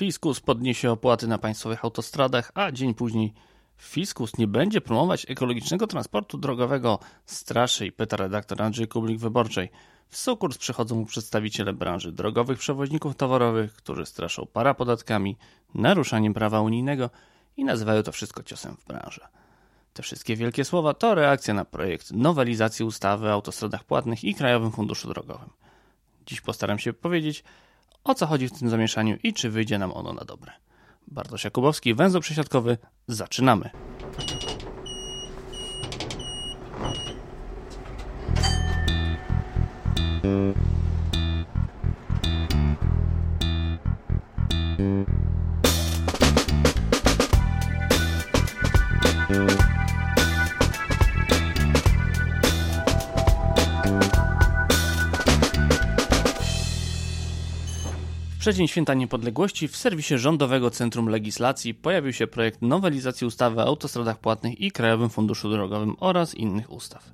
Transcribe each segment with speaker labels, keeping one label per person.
Speaker 1: Fiskus podniesie opłaty na państwowych autostradach, a dzień później Fiskus nie będzie promować ekologicznego transportu drogowego. Straszy i pyta redaktor Andrzej Kublik Wyborczej. W sukurs przychodzą mu przedstawiciele branży drogowych przewoźników towarowych, którzy straszą parapodatkami, naruszaniem prawa unijnego i nazywają to wszystko ciosem w branżę. Te wszystkie wielkie słowa to reakcja na projekt nowelizacji ustawy o autostradach płatnych i Krajowym Funduszu Drogowym. Dziś postaram się powiedzieć, o co chodzi w tym zamieszaniu i czy wyjdzie nam ono na dobre. Bartosz Jakubowski, węzeł przesiadkowy, zaczynamy. Przeddzień Święta Niepodległości w serwisie Rządowego Centrum Legislacji pojawił się projekt nowelizacji ustawy o autostradach płatnych i Krajowym Funduszu Drogowym oraz innych ustaw.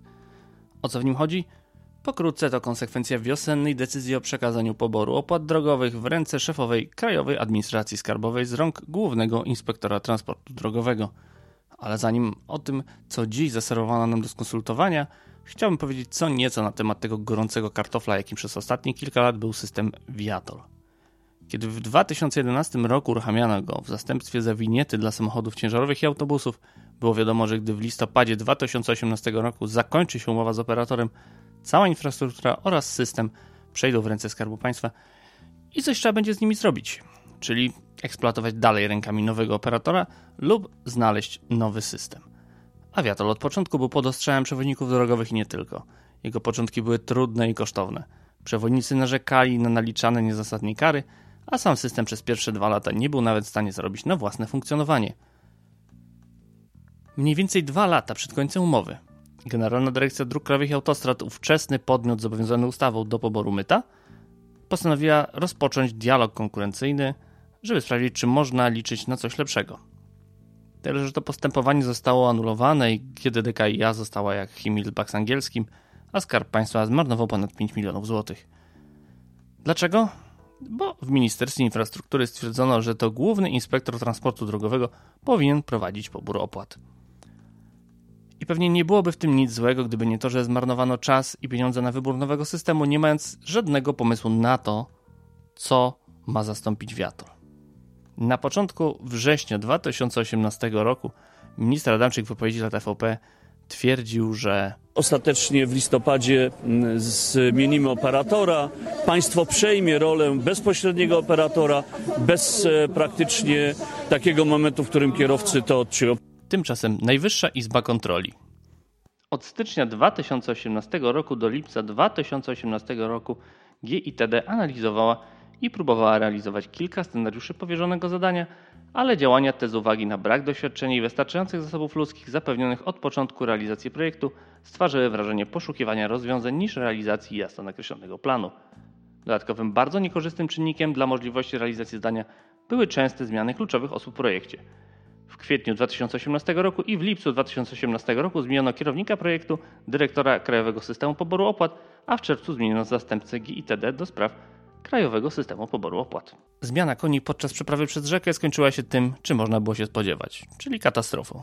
Speaker 1: O co w nim chodzi? Pokrótce to konsekwencja wiosennej decyzji o przekazaniu poboru opłat drogowych w ręce szefowej Krajowej Administracji Skarbowej z rąk Głównego Inspektora Transportu Drogowego. Ale zanim o tym, co dziś zaserwowano nam do skonsultowania, chciałbym powiedzieć co nieco na temat tego gorącego kartofla, jakim przez ostatnie kilka lat był system Viator. Kiedy w 2011 roku uruchamiano go w zastępstwie za winiety dla samochodów ciężarowych i autobusów, było wiadomo, że gdy w listopadzie 2018 roku zakończy się umowa z operatorem, cała infrastruktura oraz system przejdą w ręce Skarbu Państwa i coś trzeba będzie z nimi zrobić, czyli eksploatować dalej rękami nowego operatora lub znaleźć nowy system. Aviatol od początku był pod ostrzałem przewoźników drogowych i nie tylko. Jego początki były trudne i kosztowne. Przewodnicy narzekali na naliczane niezasadnie kary, a sam system przez pierwsze dwa lata nie był nawet w stanie zarobić na własne funkcjonowanie. Mniej więcej dwa lata przed końcem umowy Generalna Dyrekcja Dróg Krajowych i Autostrad, ówczesny podmiot zobowiązany ustawą do poboru myta, postanowiła rozpocząć dialog konkurencyjny, żeby sprawdzić, czy można liczyć na coś lepszego. Tyle, że to postępowanie zostało anulowane i kiedy DKIA została jak Himmelbach z angielskim, a Skarb Państwa zmarnował ponad 5 milionów złotych. Dlaczego? Bo w Ministerstwie Infrastruktury stwierdzono, że to główny inspektor transportu drogowego powinien prowadzić pobór opłat. I pewnie nie byłoby w tym nic złego, gdyby nie to, że zmarnowano czas i pieniądze na wybór nowego systemu, nie mając żadnego pomysłu na to, co ma zastąpić wiatr. Na początku września 2018 roku minister Adamczyk w wypowiedzi dla TVP twierdził, że
Speaker 2: Ostatecznie w listopadzie mm, zmienimy operatora. Państwo przejmie rolę bezpośredniego operatora bez e, praktycznie takiego momentu, w którym kierowcy to odczują.
Speaker 1: Tymczasem Najwyższa Izba Kontroli. Od stycznia 2018 roku do lipca 2018 roku GITD analizowała i próbowała realizować kilka scenariuszy powierzonego zadania, ale działania te z uwagi na brak doświadczenia i wystarczających zasobów ludzkich zapewnionych od początku realizacji projektu stwarzały wrażenie poszukiwania rozwiązań niż realizacji jasno nakreślonego planu. Dodatkowym bardzo niekorzystnym czynnikiem dla możliwości realizacji zdania były częste zmiany kluczowych osób w projekcie. W kwietniu 2018 roku i w lipcu 2018 roku zmieniono kierownika projektu, dyrektora Krajowego Systemu Poboru Opłat, a w czerwcu zmieniono zastępcę GITD do spraw Krajowego Systemu Poboru Opłat. Zmiana koni podczas przeprawy przez rzekę skończyła się tym, czym można było się spodziewać, czyli katastrofą.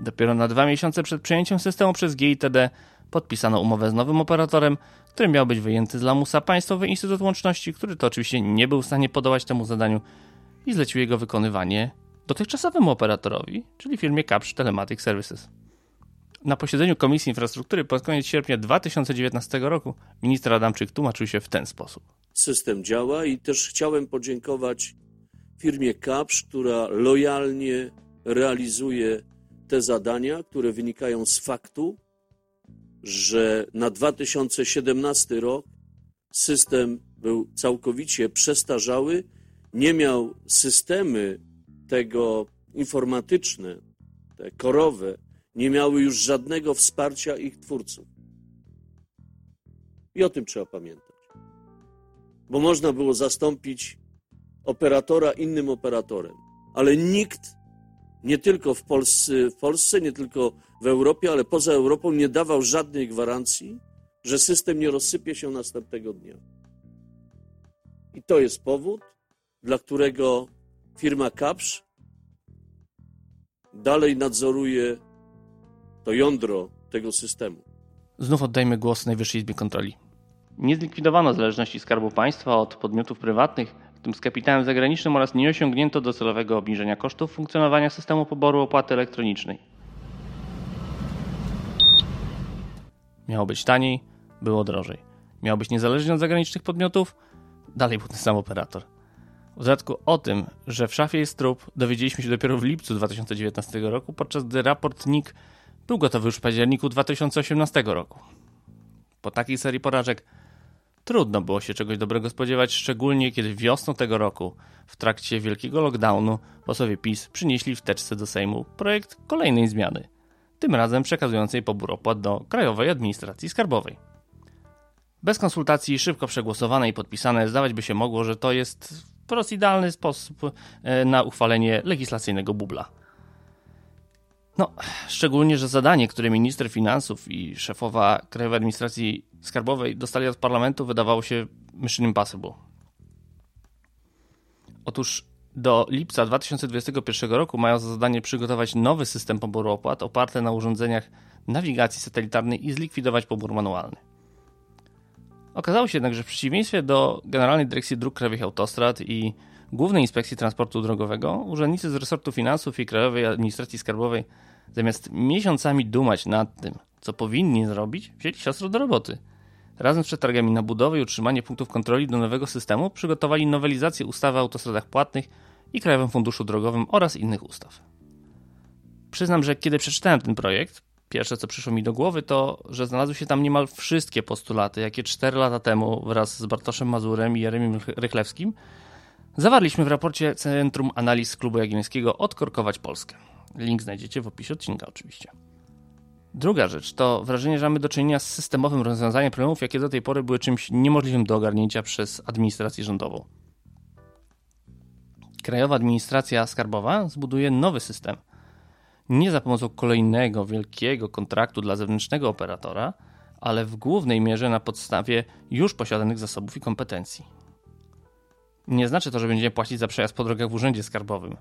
Speaker 1: Dopiero na dwa miesiące przed przejęciem systemu przez GITD podpisano umowę z nowym operatorem, który miał być wyjęty z lamusa Państwowy Instytut Łączności, który to oczywiście nie był w stanie podołać temu zadaniu i zlecił jego wykonywanie dotychczasowemu operatorowi, czyli firmie Capsch Telematic Services. Na posiedzeniu Komisji Infrastruktury pod koniec sierpnia 2019 roku minister Adamczyk tłumaczył się w ten sposób.
Speaker 2: System działa i też chciałem podziękować firmie Capsch, która lojalnie realizuje te zadania, które wynikają z faktu, że na 2017 rok system był całkowicie przestarzały, nie miał systemy tego informatyczne, te korowe, nie miały już żadnego wsparcia ich twórców. I o tym trzeba pamiętać. Bo można było zastąpić operatora innym operatorem, ale nikt, nie tylko w Polsce, w Polsce, nie tylko w Europie, ale poza Europą, nie dawał żadnej gwarancji, że system nie rozsypie się następnego dnia. I to jest powód, dla którego firma Kapsz dalej nadzoruje to jądro tego systemu.
Speaker 1: Znów oddajmy głos Najwyższej Izbie Kontroli. Nie zlikwidowano zależności Skarbu Państwa od podmiotów prywatnych, w tym z kapitałem zagranicznym oraz nie osiągnięto docelowego obniżenia kosztów funkcjonowania systemu poboru opłaty elektronicznej. Miało być taniej, było drożej. Miało być niezależnie od zagranicznych podmiotów, dalej był ten sam operator. W dodatku o tym, że w szafie jest trup, dowiedzieliśmy się dopiero w lipcu 2019 roku, podczas gdy raport NIK był gotowy już w październiku 2018 roku. Po takiej serii porażek trudno było się czegoś dobrego spodziewać, szczególnie kiedy wiosną tego roku, w trakcie wielkiego lockdownu, posłowie PiS przynieśli w teczce do Sejmu projekt kolejnej zmiany, tym razem przekazującej pobór opłat do Krajowej Administracji Skarbowej. Bez konsultacji, szybko przegłosowane i podpisane, zdawać by się mogło, że to jest wprost idealny sposób e, na uchwalenie legislacyjnego bubla. No, szczególnie, że zadanie, które minister finansów i szefowa Krajowej Administracji Skarbowej dostali od parlamentu, wydawało się mission impossible. Otóż do lipca 2021 roku mają za zadanie przygotować nowy system poboru opłat oparty na urządzeniach nawigacji satelitarnej i zlikwidować pobór manualny. Okazało się jednak, że w przeciwieństwie do Generalnej Dyrekcji Dróg Krajowych Autostrad i Głównej Inspekcji Transportu Drogowego, urzędnicy z resortu finansów i Krajowej Administracji Skarbowej zamiast miesiącami dumać nad tym, co powinni zrobić, wzięli siostro do roboty. Razem z przetargami na budowę i utrzymanie punktów kontroli do nowego systemu przygotowali nowelizację ustawy o autostradach płatnych i Krajowym Funduszu Drogowym oraz innych ustaw. Przyznam, że kiedy przeczytałem ten projekt, Pierwsze, co przyszło mi do głowy, to, że znalazły się tam niemal wszystkie postulaty, jakie 4 lata temu wraz z Bartoszem Mazurem i Jeremim Rychlewskim zawarliśmy w raporcie Centrum Analiz Klubu Jagiellońskiego Odkorkować Polskę. Link znajdziecie w opisie odcinka oczywiście. Druga rzecz to wrażenie, że mamy do czynienia z systemowym rozwiązaniem problemów, jakie do tej pory były czymś niemożliwym do ogarnięcia przez administrację rządową. Krajowa Administracja Skarbowa zbuduje nowy system – nie za pomocą kolejnego wielkiego kontraktu dla zewnętrznego operatora, ale w głównej mierze na podstawie już posiadanych zasobów i kompetencji. Nie znaczy to, że będziemy płacić za przejazd po drogach w urzędzie skarbowym.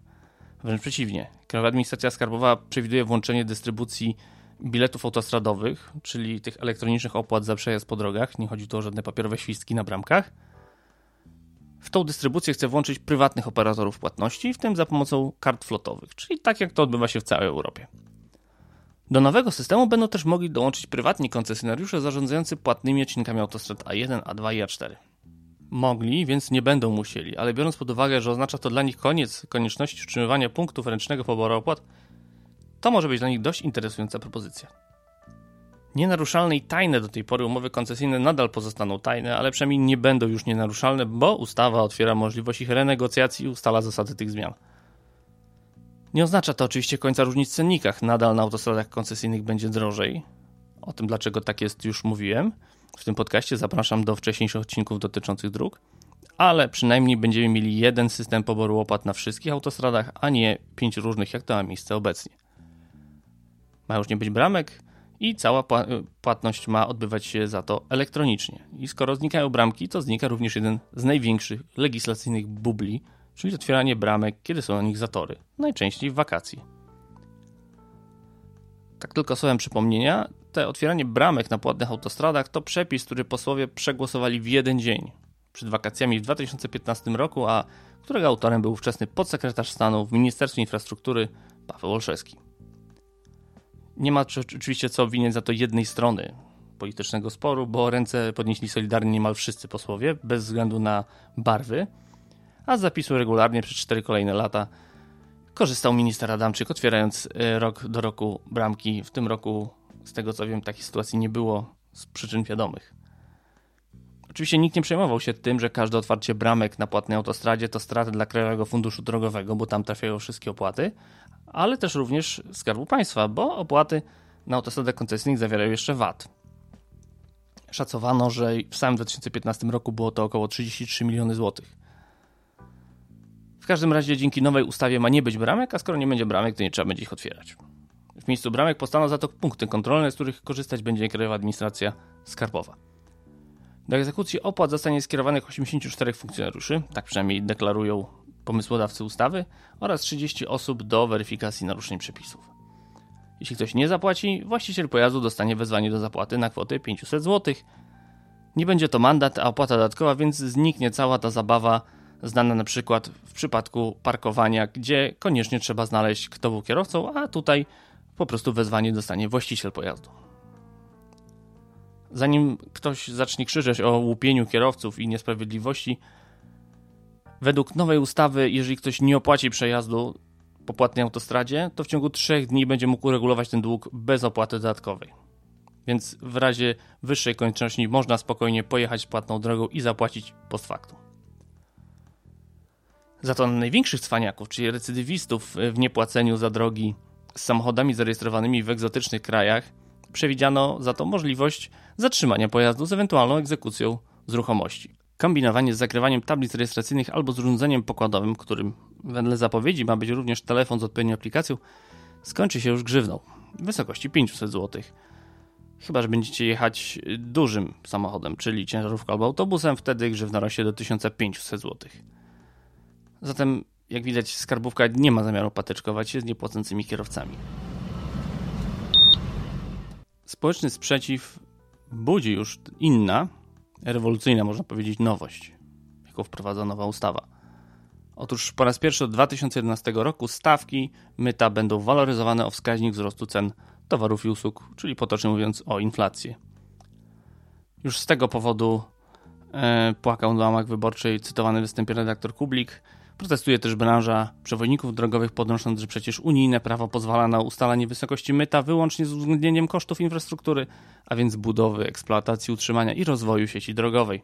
Speaker 1: Wręcz przeciwnie. Krajowa Administracja Skarbowa przewiduje włączenie dystrybucji biletów autostradowych, czyli tych elektronicznych opłat za przejazd po drogach. Nie chodzi tu o żadne papierowe świstki na bramkach w tą dystrybucję chce włączyć prywatnych operatorów płatności, w tym za pomocą kart flotowych, czyli tak jak to odbywa się w całej Europie. Do nowego systemu będą też mogli dołączyć prywatni koncesjonariusze zarządzający płatnymi odcinkami autostrad A1, A2 i A4. Mogli, więc nie będą musieli, ale biorąc pod uwagę, że oznacza to dla nich koniec konieczności utrzymywania punktów ręcznego poboru opłat, to może być dla nich dość interesująca propozycja. Nienaruszalne i tajne do tej pory umowy koncesyjne nadal pozostaną tajne, ale przynajmniej nie będą już nienaruszalne, bo ustawa otwiera możliwość ich renegocjacji i ustala zasady tych zmian. Nie oznacza to oczywiście końca różnic w cennikach. Nadal na autostradach koncesyjnych będzie drożej. O tym, dlaczego tak jest, już mówiłem. W tym podcaście zapraszam do wcześniejszych odcinków dotyczących dróg. Ale przynajmniej będziemy mieli jeden system poboru opłat na wszystkich autostradach, a nie pięć różnych, jak to ma miejsce obecnie. Ma już nie być bramek, i cała płatność ma odbywać się za to elektronicznie. I skoro znikają bramki, to znika również jeden z największych legislacyjnych bubli, czyli otwieranie bramek, kiedy są na nich zatory, najczęściej w wakacji. Tak tylko słowem przypomnienia, te otwieranie bramek na płatnych autostradach to przepis, który posłowie przegłosowali w jeden dzień przed wakacjami w 2015 roku, a którego autorem był ówczesny podsekretarz stanu w Ministerstwie Infrastruktury Paweł Olszewski. Nie ma oczywiście co winić za to jednej strony politycznego sporu, bo ręce podnieśli solidarnie niemal wszyscy posłowie, bez względu na barwy, a z zapisu regularnie przez cztery kolejne lata korzystał minister Adamczyk, otwierając e, rok do roku bramki. W tym roku, z tego co wiem, takiej sytuacji nie było z przyczyn wiadomych. Oczywiście nikt nie przejmował się tym, że każde otwarcie bramek na płatnej autostradzie to straty dla Krajowego Funduszu Drogowego, bo tam trafiają wszystkie opłaty, ale też również Skarbu Państwa, bo opłaty na autostradach koncesyjnych zawierają jeszcze VAT. Szacowano, że w samym 2015 roku było to około 33 miliony złotych. W każdym razie dzięki nowej ustawie ma nie być bramek, a skoro nie będzie bramek, to nie trzeba będzie ich otwierać. W miejscu bramek powstaną za to punkty kontrolne, z których korzystać będzie Krajowa Administracja Skarbowa. Do egzekucji opłat zostanie skierowanych 84 funkcjonariuszy, tak przynajmniej deklarują pomysłodawcy ustawy oraz 30 osób do weryfikacji naruszeń przepisów. Jeśli ktoś nie zapłaci, właściciel pojazdu dostanie wezwanie do zapłaty na kwotę 500 zł. Nie będzie to mandat, a opłata dodatkowa, więc zniknie cała ta zabawa znana na przykład w przypadku parkowania, gdzie koniecznie trzeba znaleźć, kto był kierowcą, a tutaj po prostu wezwanie dostanie właściciel pojazdu. Zanim ktoś zacznie krzyczeć o łupieniu kierowców i niesprawiedliwości, według nowej ustawy, jeżeli ktoś nie opłaci przejazdu po płatnej autostradzie, to w ciągu trzech dni będzie mógł uregulować ten dług bez opłaty dodatkowej. Więc w razie wyższej konieczności można spokojnie pojechać płatną drogą i zapłacić post factum. Za to największych cwaniaków, czyli recydywistów w niepłaceniu za drogi z samochodami zarejestrowanymi w egzotycznych krajach, przewidziano za to możliwość zatrzymania pojazdu z ewentualną egzekucją z ruchomości. Kombinowanie z zakrywaniem tablic rejestracyjnych albo z urządzeniem pokładowym, którym wedle zapowiedzi ma być również telefon z odpowiednią aplikacją, skończy się już grzywną w wysokości 500 zł. Chyba, że będziecie jechać dużym samochodem, czyli ciężarówką albo autobusem, wtedy grzywna rośnie do 1500 zł. Zatem, jak widać, skarbówka nie ma zamiaru patyczkować się z niepłacącymi kierowcami. Społeczny sprzeciw budzi już inna, rewolucyjna, można powiedzieć, nowość, jaką wprowadza nowa ustawa. Otóż po raz pierwszy od 2011 roku stawki myta będą waloryzowane o wskaźnik wzrostu cen towarów i usług, czyli potocznie mówiąc o inflację. Już z tego powodu e, płakał na łamach wyborczej cytowany występie redaktor Kublik, Protestuje też branża przewodników drogowych, podnosząc, że przecież unijne prawo pozwala na ustalanie wysokości myta wyłącznie z uwzględnieniem kosztów infrastruktury, a więc budowy, eksploatacji, utrzymania i rozwoju sieci drogowej.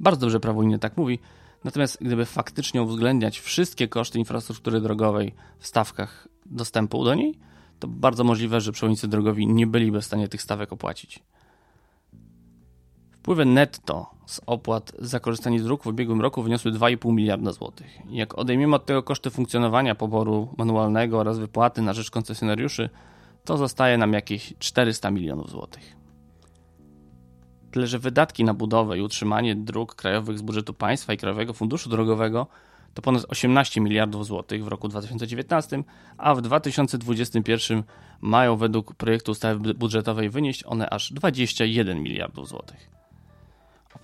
Speaker 1: Bardzo dobrze prawo unijne tak mówi, natomiast gdyby faktycznie uwzględniać wszystkie koszty infrastruktury drogowej w stawkach dostępu do niej, to bardzo możliwe, że przewoźnicy drogowi nie byliby w stanie tych stawek opłacić. Wpływy netto z opłat za korzystanie z dróg w ubiegłym roku wyniosły 2,5 miliarda złotych. Jak odejmiemy od tego koszty funkcjonowania poboru manualnego oraz wypłaty na rzecz koncesjonariuszy, to zostaje nam jakieś 400 milionów złotych. Tyle, że wydatki na budowę i utrzymanie dróg krajowych z budżetu państwa i Krajowego Funduszu Drogowego to ponad 18 miliardów złotych w roku 2019, a w 2021 mają według projektu ustawy budżetowej wynieść one aż 21 miliardów złotych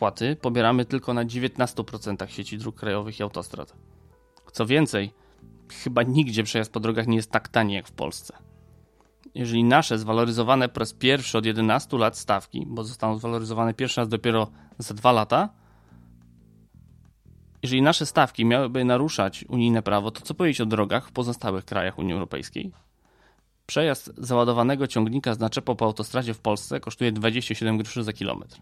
Speaker 1: opłaty pobieramy tylko na 19% sieci dróg krajowych i autostrad. Co więcej, chyba nigdzie przejazd po drogach nie jest tak tani jak w Polsce. Jeżeli nasze zwaloryzowane po raz pierwszy od 11 lat stawki, bo zostaną zwaloryzowane pierwszy raz dopiero za 2 lata, jeżeli nasze stawki miałyby naruszać unijne prawo, to co powiedzieć o drogach w pozostałych krajach Unii Europejskiej? Przejazd załadowanego ciągnika z naczepą po autostradzie w Polsce kosztuje 27 groszy za kilometr.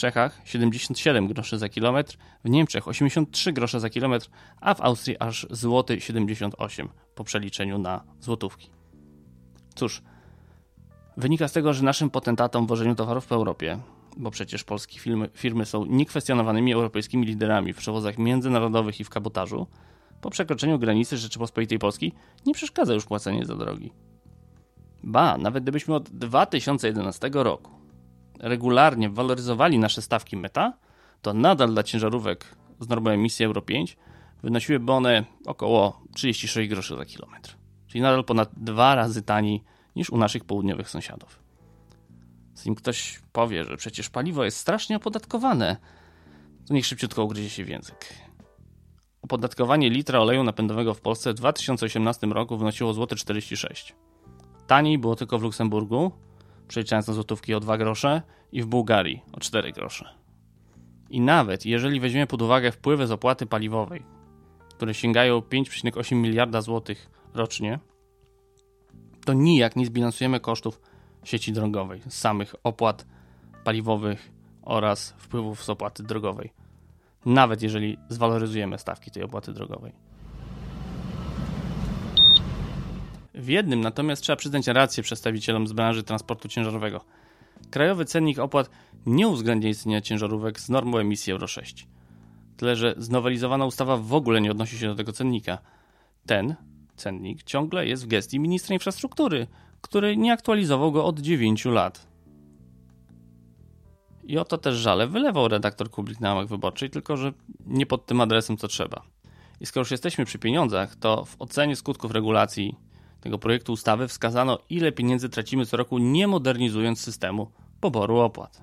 Speaker 1: Czechach 77 groszy za kilometr, w Niemczech 83 grosze za kilometr, a w Austrii aż złoty 78 po przeliczeniu na złotówki. Cóż, wynika z tego, że naszym potentatom w wożeniu towarów po Europie, bo przecież polskie firmy, firmy są niekwestionowanymi europejskimi liderami w przewozach międzynarodowych i w kabotażu, po przekroczeniu granicy Rzeczypospolitej Polskiej nie przeszkadza już płacenie za drogi. Ba, nawet gdybyśmy od 2011 roku regularnie waloryzowali nasze stawki meta, to nadal dla ciężarówek z normą emisji Euro 5 wynosiłyby one około 36 groszy za kilometr. Czyli nadal ponad dwa razy taniej niż u naszych południowych sąsiadów. Zanim ktoś powie, że przecież paliwo jest strasznie opodatkowane, to niech szybciutko ugryzie się w język. Opodatkowanie litra oleju napędowego w Polsce w 2018 roku wynosiło złote 46. Taniej było tylko w Luksemburgu, przeliczając na złotówki o 2 grosze i w Bułgarii o 4 grosze. I nawet jeżeli weźmiemy pod uwagę wpływy z opłaty paliwowej, które sięgają 5,8 miliarda złotych rocznie, to nijak nie zbilansujemy kosztów sieci drogowej, samych opłat paliwowych oraz wpływów z opłaty drogowej. Nawet jeżeli zwaloryzujemy stawki tej opłaty drogowej. W jednym natomiast trzeba przyznać rację przedstawicielom z branży transportu ciężarowego. Krajowy cennik opłat nie uwzględnia istnienia ciężarówek z normą emisji Euro 6. Tyle, że znowelizowana ustawa w ogóle nie odnosi się do tego cennika. Ten cennik ciągle jest w gestii ministra infrastruktury, który nie aktualizował go od 9 lat. I o to też żale wylewał redaktor Kublik na łamach wyborczej, tylko że nie pod tym adresem co trzeba. I skoro już jesteśmy przy pieniądzach, to w ocenie skutków regulacji tego projektu ustawy wskazano, ile pieniędzy tracimy co roku, nie modernizując systemu poboru opłat.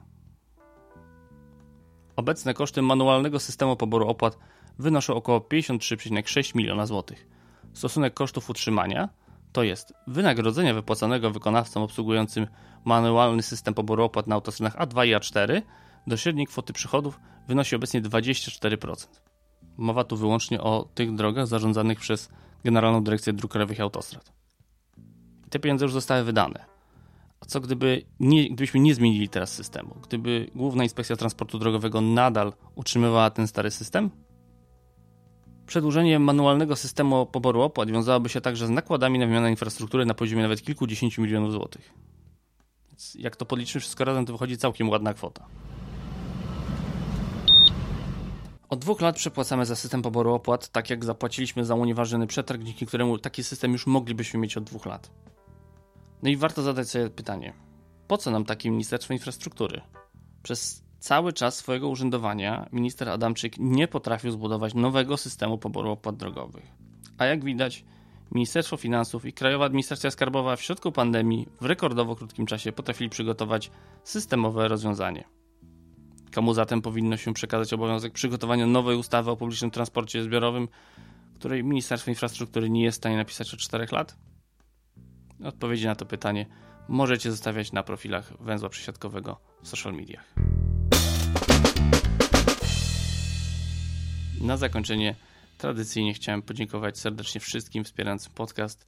Speaker 1: Obecne koszty manualnego systemu poboru opłat wynoszą około 53,6 miliona złotych. Stosunek kosztów utrzymania to jest wynagrodzenia wypłacanego wykonawcom obsługującym manualny system poboru opłat na autostradach A2 i A4 do średniej kwoty przychodów wynosi obecnie 24%. Mowa tu wyłącznie o tych drogach zarządzanych przez Generalną Dyrekcję Dróg Krajowych i Autostrad. Te pieniądze już zostały wydane. A co gdyby nie, gdybyśmy nie zmienili teraz systemu? Gdyby Główna Inspekcja Transportu Drogowego nadal utrzymywała ten stary system? Przedłużenie manualnego systemu poboru opłat wiązałoby się także z nakładami na wymianę infrastruktury na poziomie nawet kilkudziesięciu milionów złotych. Więc jak to podliczymy wszystko razem, to wychodzi całkiem ładna kwota. Od dwóch lat przepłacamy za system poboru opłat, tak jak zapłaciliśmy za unieważniony przetarg, dzięki któremu taki system już moglibyśmy mieć od dwóch lat. No i warto zadać sobie pytanie, po co nam takie Ministerstwo Infrastruktury? Przez cały czas swojego urzędowania minister Adamczyk nie potrafił zbudować nowego systemu poboru opłat drogowych. A jak widać, Ministerstwo Finansów i Krajowa Administracja Skarbowa w środku pandemii w rekordowo krótkim czasie potrafili przygotować systemowe rozwiązanie. Komu zatem powinno się przekazać obowiązek przygotowania nowej ustawy o publicznym transporcie zbiorowym, której Ministerstwo Infrastruktury nie jest w stanie napisać od 4 lat? Odpowiedzi na to pytanie możecie zostawiać na profilach węzła przesiadkowego w social mediach. Na zakończenie tradycyjnie chciałem podziękować serdecznie wszystkim wspierającym podcast,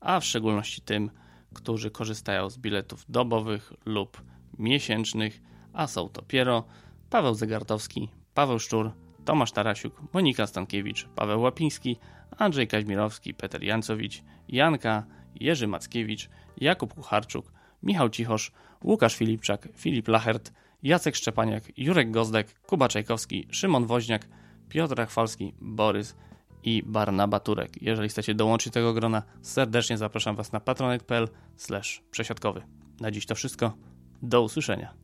Speaker 1: a w szczególności tym, którzy korzystają z biletów dobowych lub miesięcznych, a są to Piero, Paweł Zegartowski, Paweł Szczur, Tomasz Tarasiuk, Monika Stankiewicz, Paweł Łapiński, Andrzej Kaźmirowski, Peter Jancowicz, Janka, Jerzy Mackiewicz, Jakub Kucharczuk, Michał Cichosz, Łukasz Filipczak, Filip Lachert, Jacek Szczepaniak, Jurek Gozdek, Kuba Czajkowski, Szymon Woźniak, Piotr Rachwalski, Borys i Barnaba Turek. Jeżeli chcecie dołączyć tego grona, serdecznie zapraszam Was na patronite.pl. Na dziś to wszystko. Do usłyszenia.